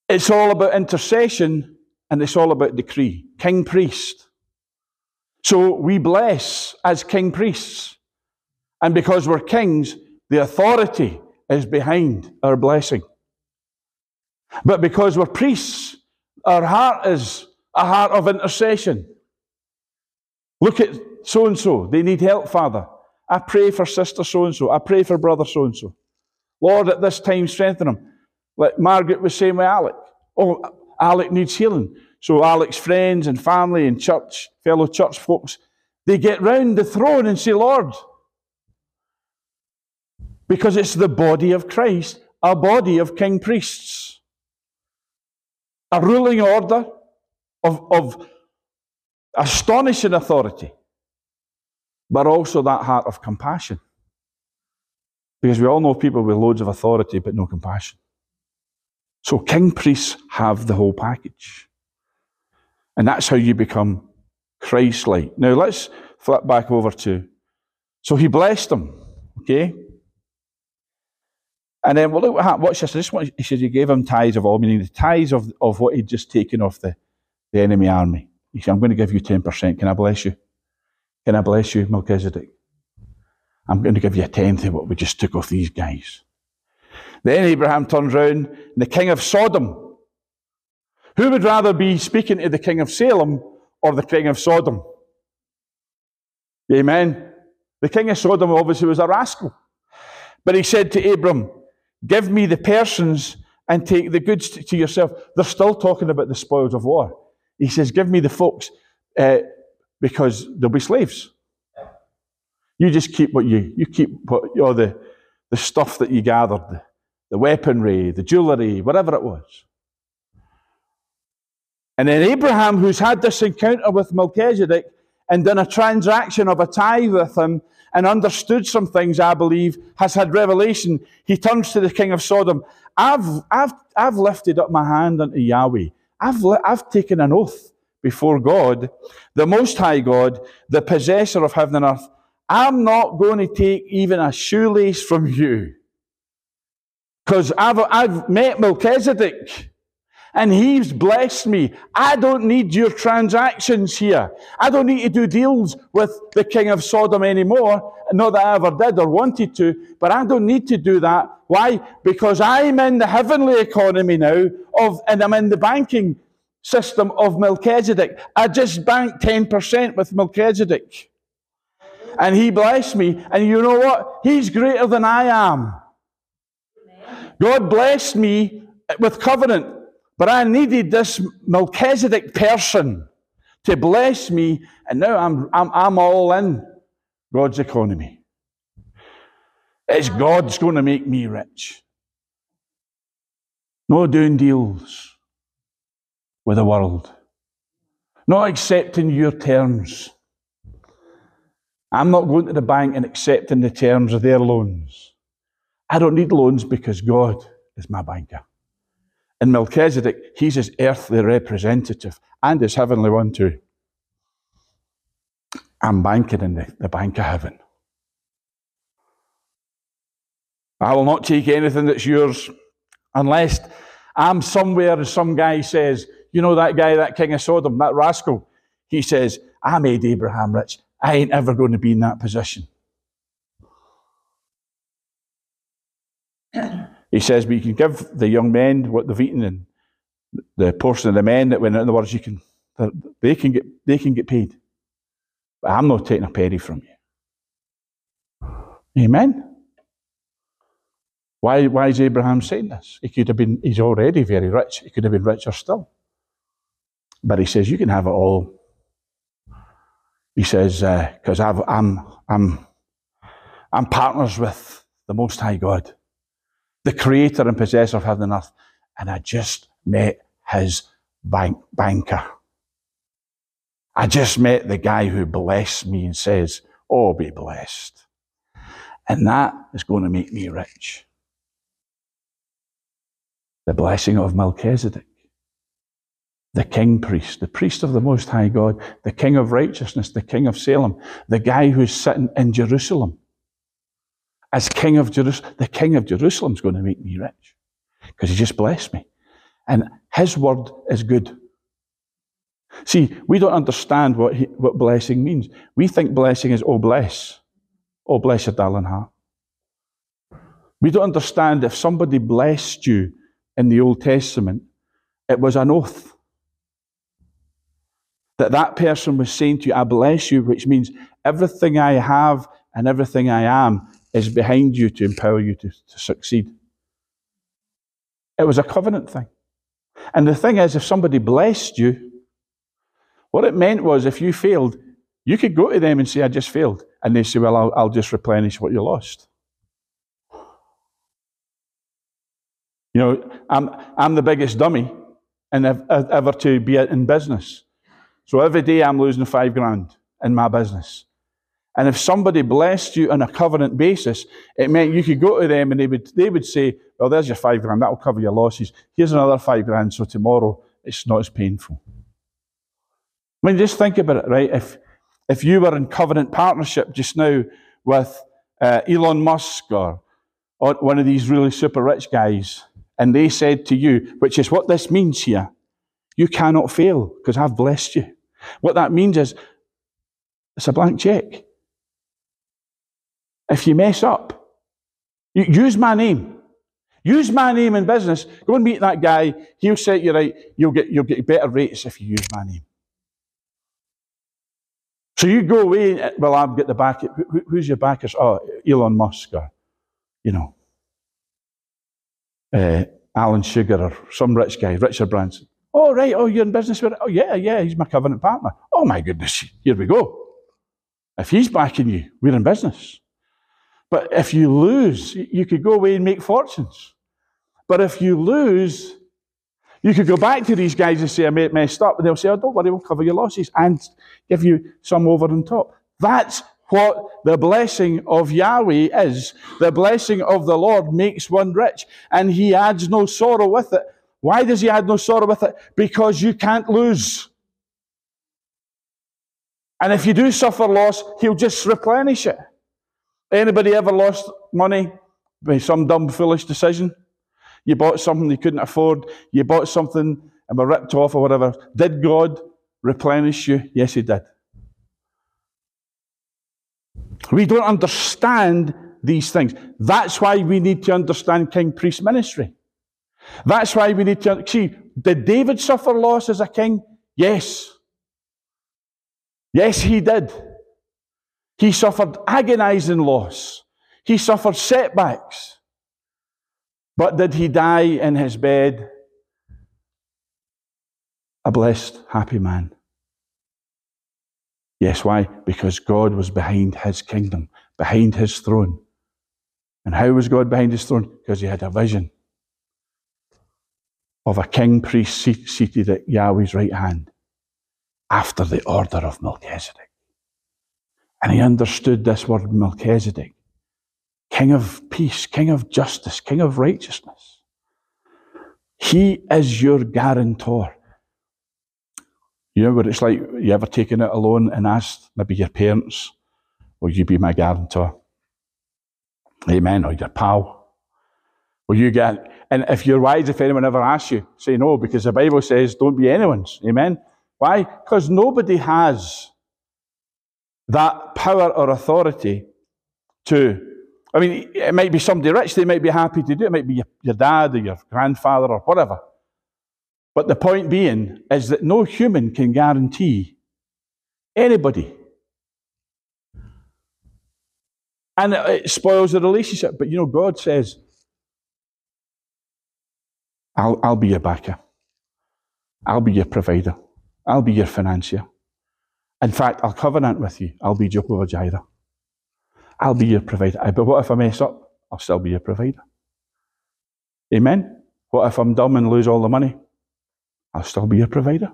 S1: It's all about intercession and it's all about decree. King priest. So we bless as king priests. And because we're kings, the authority is behind our blessing. But because we're priests, our heart is a heart of intercession. Look at so and so. They need help, Father. I pray for sister so and so. I pray for brother so and so. Lord, at this time, strengthen him. Like Margaret was saying with Alec. Oh, Alec needs healing. So Alec's friends and family and church, fellow church folks, they get round the throne and say, Lord, because it's the body of Christ, a body of king priests a ruling order of, of astonishing authority, but also that heart of compassion. Because we all know people with loads of authority but no compassion. So king priests have the whole package. And that's how you become Christ like. Now let's flip back over to. So he blessed them, okay? And then, well, look what happened. Watch this. this one, he says he gave him tithes of all, meaning the tithes of, of what he'd just taken off the, the enemy army. He said, I'm going to give you 10%. Can I bless you? Can I bless you, Melchizedek? I'm going to give you a tenth of what we just took off these guys. Then Abraham turns around, and the king of Sodom. Who would rather be speaking to the king of Salem or the king of Sodom? Amen. The king of Sodom obviously was a rascal. But he said to Abram, Give me the persons and take the goods to yourself. They're still talking about the spoils of war. He says, Give me the folks uh, because they'll be slaves. You just keep what you, you keep what, you know, the, the stuff that you gathered, the, weaponry, the jewelry, whatever it was. And then Abraham, who's had this encounter with Melchizedek and done a transaction of a tithe with him and understood some things, I believe, has had revelation. He turns to the king of Sodom. I've, I've, I've lifted up my hand unto Yahweh. I've, I've taken an oath before God, the Most High God, the possessor of heaven and earth. I'm not going to take even a shoelace from you. Because I've, I've met Melchizedek and he's blessed me. I don't need your transactions here. I don't need to do deals with the king of Sodom anymore. Not that I ever did or wanted to, but I don't need to do that. Why? Because I'm in the heavenly economy now of, and I'm in the banking system of Melchizedek. I just banked 10% with Melchizedek. And he blessed me. And you know what? He's greater than I am. God blessed me with covenant, but I needed this Melchizedek person to bless me, and now I'm, I'm, I'm all in God's economy. It's God's going to make me rich. No doing deals with the world. Not accepting your terms. I'm not going to the bank and accepting the terms of their loans. I don't need loans because God is my banker. And Melchizedek, he's his earthly representative and his heavenly one too. I'm banking in the, the bank of heaven. I will not take anything that's yours unless I'm somewhere and some guy says, you know that guy, that king of Sodom, that rascal? He says, I made Abraham rich. I ain't ever going to be in that position. He says, but you can give the young men what they've eaten and the portion of the men that went, in other words, you can, they can get, they can get paid. But I'm not taking a penny from you. Amen. Why, why is Abraham saying this? He could have been, he's already very rich. He could have been richer still. But he says, you can have it all. He says, because uh, I'm, I'm, I'm partners with the Most High God the creator and possessor of heaven and earth. And I just met his bank, banker. I just met the guy who blessed me and says, Oh, be blessed. And that is going to make me rich. The blessing of Melchizedek, the king priest, the priest of the Most High God, the king of righteousness, the king of Salem, the guy who's sitting in Jerusalem as king of Jerusalem, the king of Jerusalem's going to make me rich because he just blessed me. And his word is good. See, we don't understand what, he, what blessing means. We think blessing is, oh, bless. Oh, bless your darling heart. We don't understand if somebody blessed you in the Old Testament, it was an oath. That that person was saying to you, I bless you, which means everything I have and everything I am is behind you to empower you to, to succeed. It was a covenant thing. And the thing is, if somebody blessed you, what it meant was if you failed, you could go to them and say, I just failed. And they say, Well, I'll, I'll just replenish what you lost. You know, I'm, I'm the biggest dummy and ever to be in business. So every day I'm losing five grand in my business. And if somebody blessed you on a covenant basis, it meant you could go to them and they would, they would say, Well, there's your five grand, that'll cover your losses. Here's another five grand, so tomorrow it's not as painful. I mean, just think about it, right? If, if you were in covenant partnership just now with uh, Elon Musk or, or one of these really super rich guys, and they said to you, which is what this means here, you cannot fail because I've blessed you. What that means is it's a blank check if you mess up. Use my name. Use my name in business. Go and meet that guy. He'll set you right. You'll get, you'll get better rates if you use my name. So you go away, well, I'll get the back. Who's your backers? Oh, Elon Musk or, you know, uh, Alan Sugar or some rich guy, Richard Branson. Oh, right. Oh, you're in business with it? Oh, yeah, yeah. He's my covenant partner. Oh, my goodness. Here we go. If he's backing you, we're in business. But if you lose, you could go away and make fortunes. But if you lose, you could go back to these guys and say, I messed up. And they'll say, oh, don't worry, we'll cover your losses and give you some over on top. That's what the blessing of Yahweh is. The blessing of the Lord makes one rich, and he adds no sorrow with it. Why does he add no sorrow with it? Because you can't lose. And if you do suffer loss, he'll just replenish it. Anybody ever lost money by some dumb, foolish decision? You bought something you couldn't afford, you bought something and were ripped off or whatever. Did God replenish you? Yes, He did. We don't understand these things. That's why we need to understand king priest ministry. That's why we need to see did David suffer loss as a king? Yes. Yes, he did. He suffered agonizing loss. He suffered setbacks. But did he die in his bed a blessed, happy man? Yes, why? Because God was behind his kingdom, behind his throne. And how was God behind his throne? Because he had a vision of a king priest seated at Yahweh's right hand after the order of Melchizedek. And he understood this word Melchizedek King of peace, King of justice, King of righteousness. He is your guarantor. You know what it's like? You ever taken it alone and asked maybe your parents, Will you be my guarantor? Amen. Or your pal. Will you get, and if you're wise, if anyone ever asks you, say no, because the Bible says don't be anyone's. Amen. Why? Because nobody has that power or authority to I mean, it might be somebody rich, they might be happy to do it. It might be your, your dad or your grandfather or whatever. But the point being is that no human can guarantee anybody. And it spoils the relationship. But you know, God says, I'll, I'll be your backer. I'll be your provider. I'll be your financier. In fact, I'll covenant with you. I'll be Jehovah Jireh. I'll be your provider. But what if I mess up? I'll still be your provider. Amen? What if I'm dumb and lose all the money? I'll still be your provider.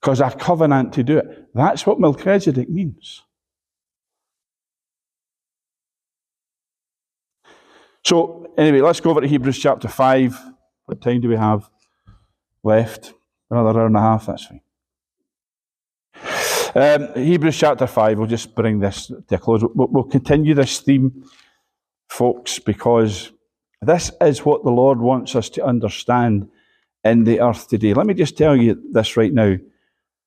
S1: Because I covenant to do it. That's what Melchizedek means. So, anyway, let's go over to Hebrews chapter 5. What time do we have left? Another hour and a half, that's fine. Um, Hebrews chapter 5, we'll just bring this to a close. We'll, we'll continue this theme, folks, because this is what the Lord wants us to understand in the earth today. Let me just tell you this right now.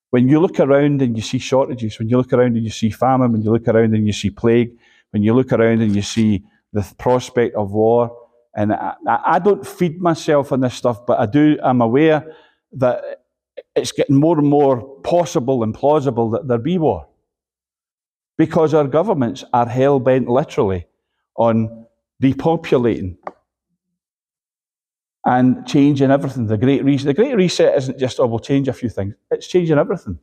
S1: When you look around and you see shortages, when you look around and you see famine, when you look around and you see plague, when you look around and you see the prospect of war, and I, I don't feed myself on this stuff, but I do, I'm aware that it's getting more and more possible and plausible that there be war. Because our governments are hell bent literally on depopulating and changing everything. The Great Reset, the Great Reset isn't just, oh, we'll change a few things. It's changing everything.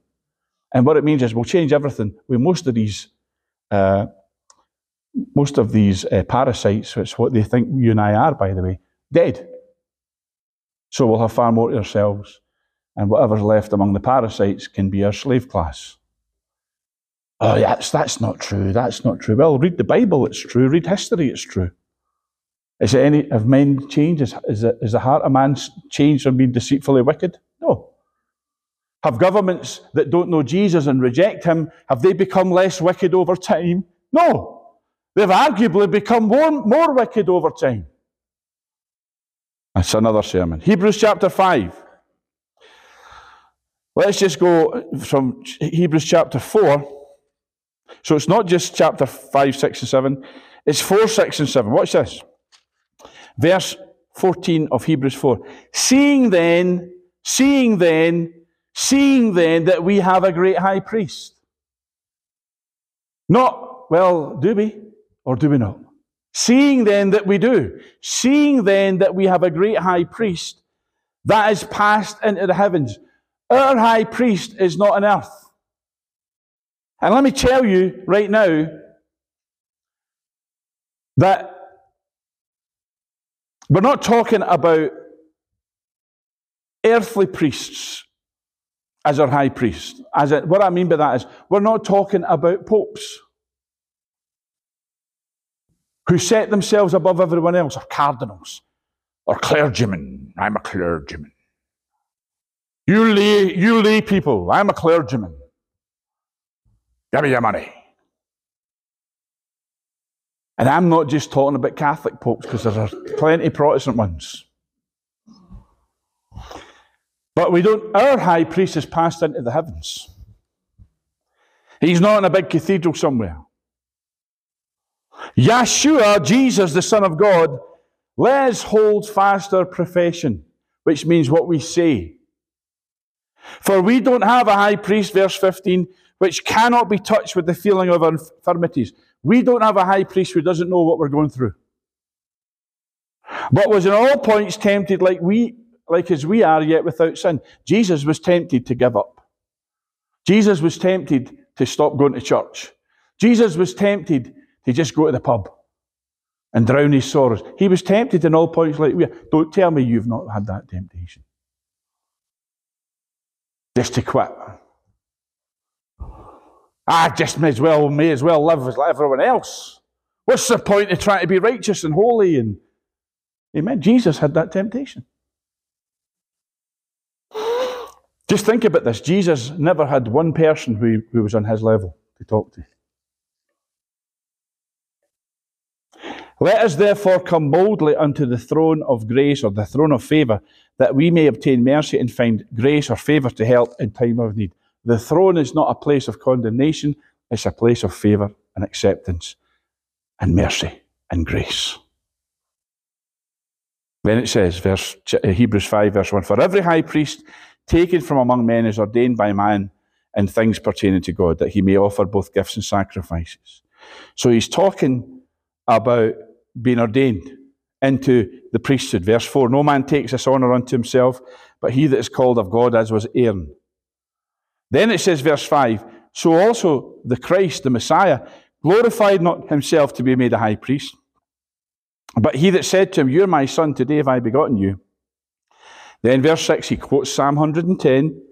S1: And what it means is we'll change everything with most of these, uh, most of these uh, parasites, which is what they think you and I are, by the way, dead. So we'll have far more to ourselves and whatever's left among the parasites can be our slave class. Oh, that's, that's not true. That's not true. Well, read the Bible, it's true. Read history, it's true. Is it any, have men changed? Is, is, is the heart of man changed and been deceitfully wicked? No. Have governments that don't know Jesus and reject him, have they become less wicked over time? No. They've arguably become more, more wicked over time. That's another sermon. Hebrews chapter 5. Let's just go from Hebrews chapter 4. So it's not just chapter 5, 6, and 7, it's 4, 6, and 7. Watch this. Verse 14 of Hebrews 4. Seeing then, seeing then, seeing then that we have a great high priest. Not, well, do we or do we not? Seeing then that we do. Seeing then that we have a great high priest that is passed into the heavens our high priest is not on earth. And let me tell you right now that we're not talking about earthly priests as our high priest. As what I mean by that is, we're not talking about popes who set themselves above everyone else, are cardinals, or clergymen. I'm a clergyman. You lay, you lay people, I'm a clergyman. Give me your money. And I'm not just talking about Catholic popes, because there are plenty of Protestant ones. But we don't, our high priest is passed into the heavens. He's not in a big cathedral somewhere. Yeshua, Jesus, the Son of God, let's hold fast our profession, which means what we say. For we don't have a high priest, verse 15, which cannot be touched with the feeling of infirmities. We don't have a high priest who doesn't know what we're going through. But was in all points tempted like we, like as we are, yet without sin. Jesus was tempted to give up. Jesus was tempted to stop going to church. Jesus was tempted to just go to the pub and drown his sorrows. He was tempted in all points like we are. Don't tell me you've not had that temptation. Just to quit. I just may as well may as well live as like everyone else. What's the point of trying to be righteous and holy? And Amen. Jesus had that temptation. Just think about this. Jesus never had one person who, who was on his level to talk to. Let us therefore come boldly unto the throne of grace or the throne of favour, that we may obtain mercy and find grace or favour to help in time of need. The throne is not a place of condemnation, it's a place of favour and acceptance and mercy and grace. Then it says, verse, Hebrews 5, verse 1 For every high priest taken from among men is ordained by man in things pertaining to God, that he may offer both gifts and sacrifices. So he's talking about being ordained into the priesthood. Verse 4 No man takes this honour unto himself, but he that is called of God, as was Aaron. Then it says, verse 5 So also the Christ, the Messiah, glorified not himself to be made a high priest, but he that said to him, You're my son, today have I begotten you. Then, verse 6, he quotes Psalm 110.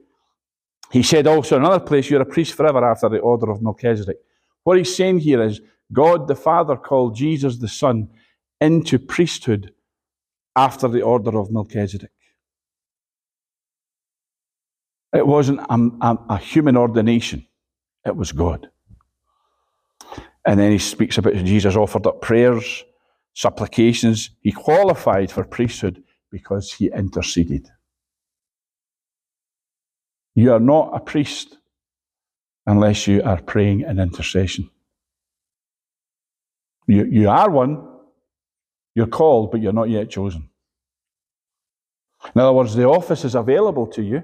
S1: He said also in another place, You're a priest forever after the order of Melchizedek. What he's saying here is God the Father called Jesus the Son into priesthood after the order of Melchizedek. It wasn't a, a, a, human ordination, it was God. And then he speaks about Jesus offered up prayers, supplications. He qualified for priesthood because he interceded. You are not a priest unless you are praying in intercession. You, you are one, you're called, but you're not yet chosen. In other words, the office is available to you,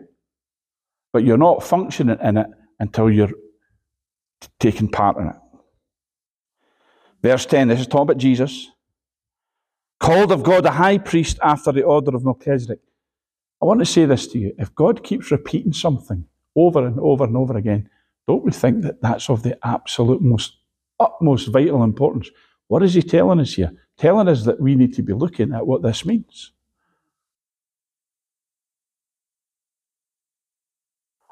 S1: but you're not functioning in it until you're taking part in it. Verse 10, this is talking about Jesus, called of God a high priest after the order of Melchizedek. I want to say this to you. If God keeps repeating something over and over and over again, don't we think that that's of the absolute most, utmost vital importance? What is he telling us here? Telling us that we need to be looking at what this means.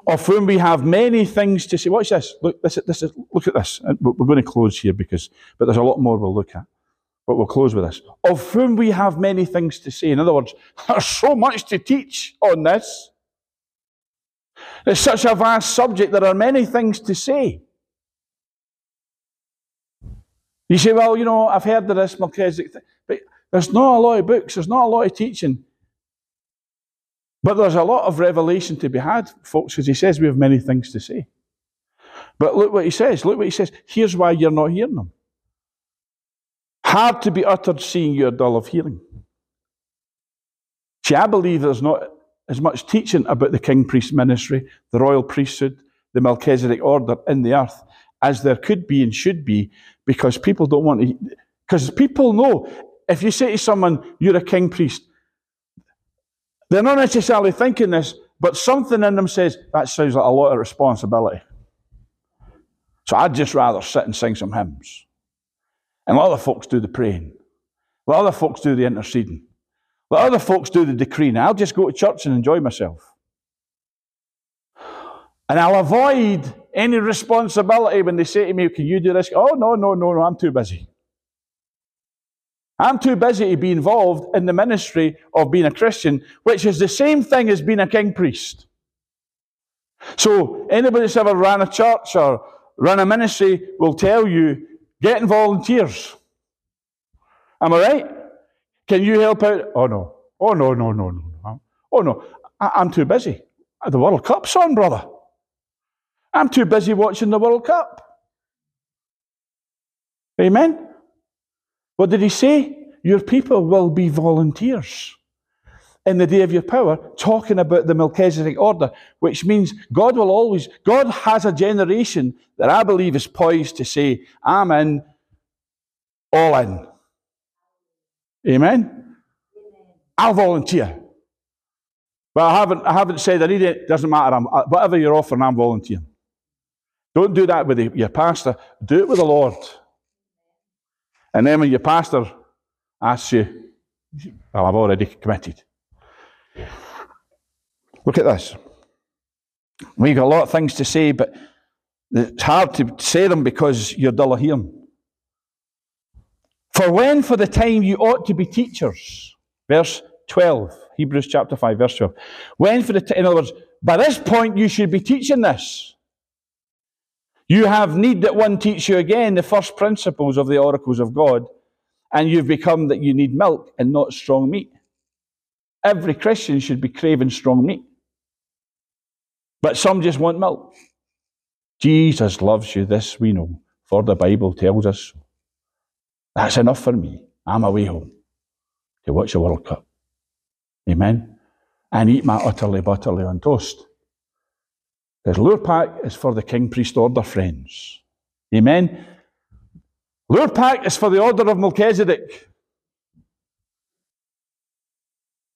S1: Of whom we have many things to say. Watch this. Look, this, this is, look at this. We're going to close here because, but there's a lot more we'll look at. But we'll close with this. Of whom we have many things to say. In other words, there's so much to teach on this. It's such a vast subject, there are many things to say. You say, well, you know, I've heard of this Melchizedek thing. But there's not a lot of books, there's not a lot of teaching. But there's a lot of revelation to be had, folks, because he says we have many things to say. But look what he says. Look what he says. Here's why you're not hearing them. Hard to be uttered, seeing you're dull of hearing. See, I believe there's not as much teaching about the king priest ministry, the royal priesthood, the Melchizedek order in the earth as there could be and should be because people don't want to. Because people know if you say to someone, you're a king priest, they're not necessarily thinking this, but something in them says, that sounds like a lot of responsibility. So I'd just rather sit and sing some hymns. And let other folks do the praying. Let other folks do the interceding. Let other folks do the decreeing. I'll just go to church and enjoy myself. And I'll avoid any responsibility eh, when they say to me, Can you do this? Oh, no, no, no, no, I'm too busy. I'm too busy to be involved in the ministry of being a Christian, which is the same thing as being a king priest. So, anybody that's ever ran a church or run a ministry will tell you getting volunteers. Am I right? Can you help out? Oh, no. Oh, no, no, no, no. Oh, no. I- am too busy. The World Cup's on, brother. I'm too busy watching the World Cup. Amen? What did he say? Your people will be volunteers in the day of your power, talking about the Melchizedek order, which means God will always, God has a generation that I believe is poised to say, I'm in, all in. Amen? I'll volunteer. But I haven't, I haven't said I need it, doesn't matter. I'm, uh, whatever you're offering, I'm volunteering. Don't do that with your pastor, do it with the Lord. And then when your pastor asks you, well, I've already committed. Look at this. We've got a lot of things to say, but it's hard to say them because you're dull of hearing. For when for the time you ought to be teachers. Verse 12, Hebrews chapter 5, verse 12. When for the t- in other words, by this point you should be teaching this. You have need that one teach you again the first principles of the oracles of God, and you've become that you need milk and not strong meat. Every Christian should be craving strong meat. But some just want milk. Jesus loves you, this we know, for the Bible tells us That's enough for me. I'm away home to watch the World Cup. Amen. And eat my utterly butterly on toast. Because Lurpak is for the King Priest Order friends. Amen. Lurpak is for the order of Melchizedek.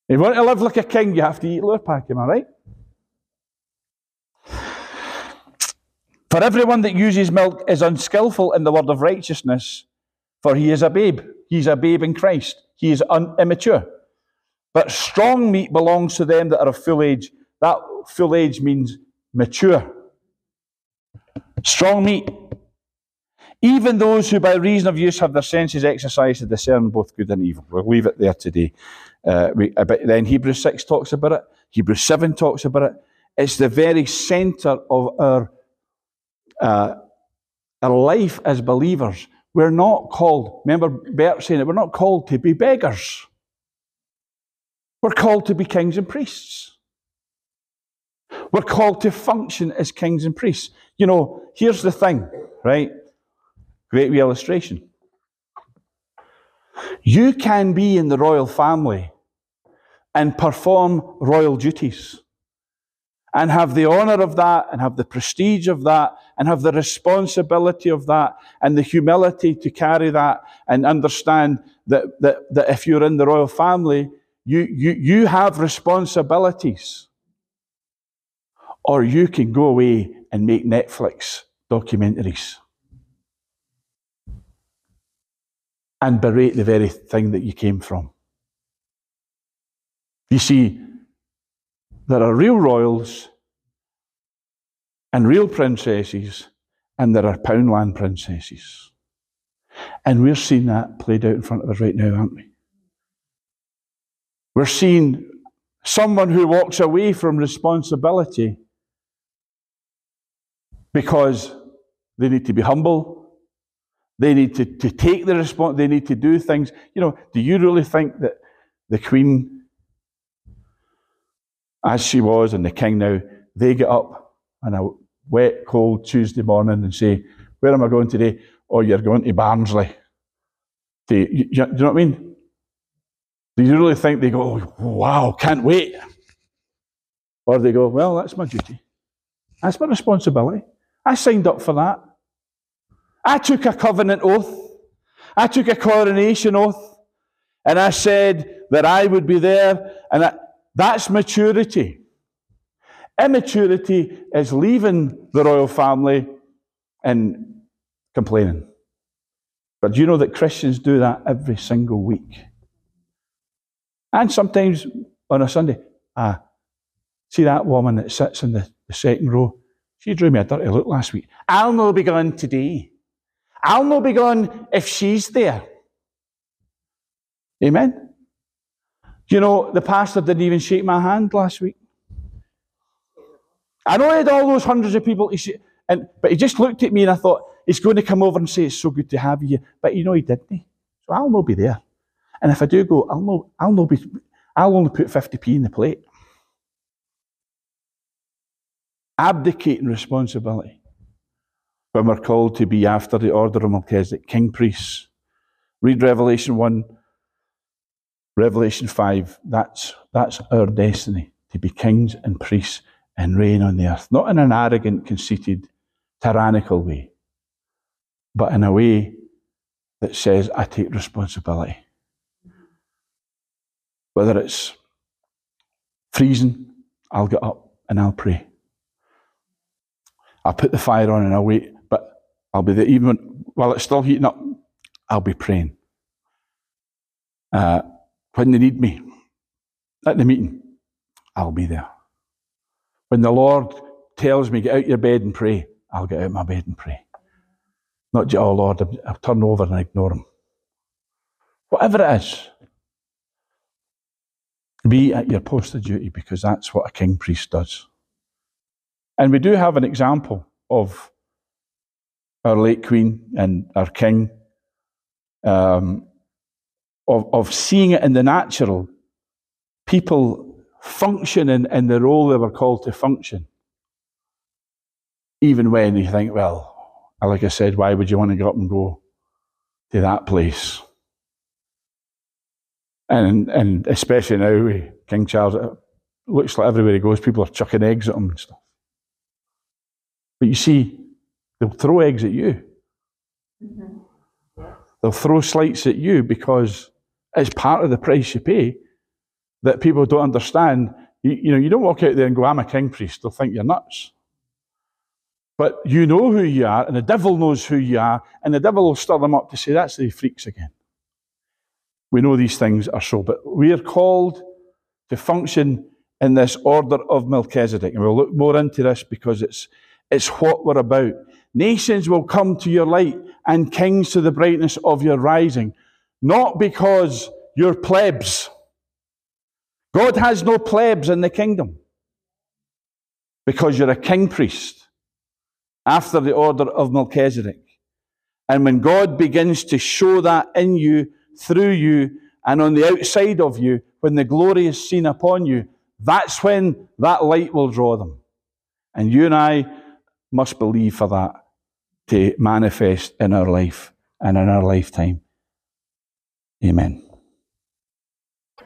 S1: If you want to live like a king, you have to eat Lurpak, am I right? For everyone that uses milk is unskillful in the word of righteousness, for he is a babe. He's a babe in Christ. He is un- immature. But strong meat belongs to them that are of full age. That full age means mature. Strong meat. Even those who by reason of use have their senses exercised to discern both good and evil. We'll leave it there today. Uh, we, but then Hebrews 6 talks about it. Hebrews 7 talks about it. It's the very centre of our, uh, our life as believers. We're not called, remember Bert saying it, we're not called to be beggars. We're called to be kings and priests. We're called to function as kings and priests. You know, here's the thing, right? Great illustration. You can be in the royal family and perform royal duties and have the honor of that and have the prestige of that and have the responsibility of that and the humility to carry that and understand that, that, that if you're in the royal family, you, you, you have responsibilities. Or you can go away and make Netflix documentaries and berate the very thing that you came from. You see, there are real royals and real princesses, and there are Poundland princesses. And we're seeing that played out in front of us right now, aren't we? We're seeing someone who walks away from responsibility because they need to be humble. They need to, to take the response. They need to do things. You know, do you really think that the Queen, as she was, and the King now, they get up on a wet, cold Tuesday morning and say, Where am I going today? Oh, you're going to Barnsley. To, you, you, do you know what I mean? Do you really think they go, Wow, can't wait? Or they go, Well, that's my duty. That's my responsibility. I signed up for that. I took a covenant oath. I took a coronation oath. And I said that I would be there. And I, that's maturity. Immaturity is leaving the royal family and complaining. But do you know that Christians do that every single week? And sometimes on a Sunday, ah, see that woman that sits in the, the second row? She drew me a dirty look last week. I'll not be gone today. I'll not be gone if she's there. Amen. You know the pastor didn't even shake my hand last week? I know he had all those hundreds of people, and, but he just looked at me and I thought, he's going to come over and say, it's so good to have you. But you know, he didn't. Eh? So I'll not be there. And if I do go, I'll not, I'll not be, I'll only put 50p in the plate. Abdicating responsibility when we're called to be after the order of Melchizedek, king priests. Read Revelation 1, Revelation 5. That's, that's our destiny, to be kings and priests and reign on the earth. Not in an arrogant, conceited, tyrannical way, but in a way that says, I take responsibility. Whether it's freezing, I'll get up and I'll pray. I'll put the fire on and I'll wait but I'll be there even while it's still heating up. I'll be praying. Uh, when they need me at the meeting, I'll be there. When the Lord tells me, get out your bed and pray, I'll get out my bed and pray. Not just, oh Lord, I'll turn over and ignore him. Whatever it is, be at your post of duty because that's what a king priest does. And we do have an example of our late Queen and our King, um, of, of seeing it in the natural, people function in, the role they were called to function. Even when you think, well, like I said, why would you want to get up and go to that place? And, and especially now King Charles, looks like everywhere he goes, people are chucking eggs at him and stuff. But you see, They'll throw eggs at you. Mm-hmm. They'll throw slights at you because it's part of the price you pay that people don't understand. You, you know, you don't walk out there and go, I'm a king priest. They'll think you're nuts. But you know who you are, and the devil knows who you are, and the devil will stir them up to say, that's the freaks again. We know these things are so, but we are called to function in this order of Melchizedek. And we'll look more into this because it's, it's what we're about. Nations will come to your light and kings to the brightness of your rising. Not because you're plebs. God has no plebs in the kingdom. Because you're a king priest after the order of Melchizedek. And when God begins to show that in you, through you, and on the outside of you, when the glory is seen upon you, that's when that light will draw them. And you and I must believe for that to manifest in our life and in our lifetime. Amen.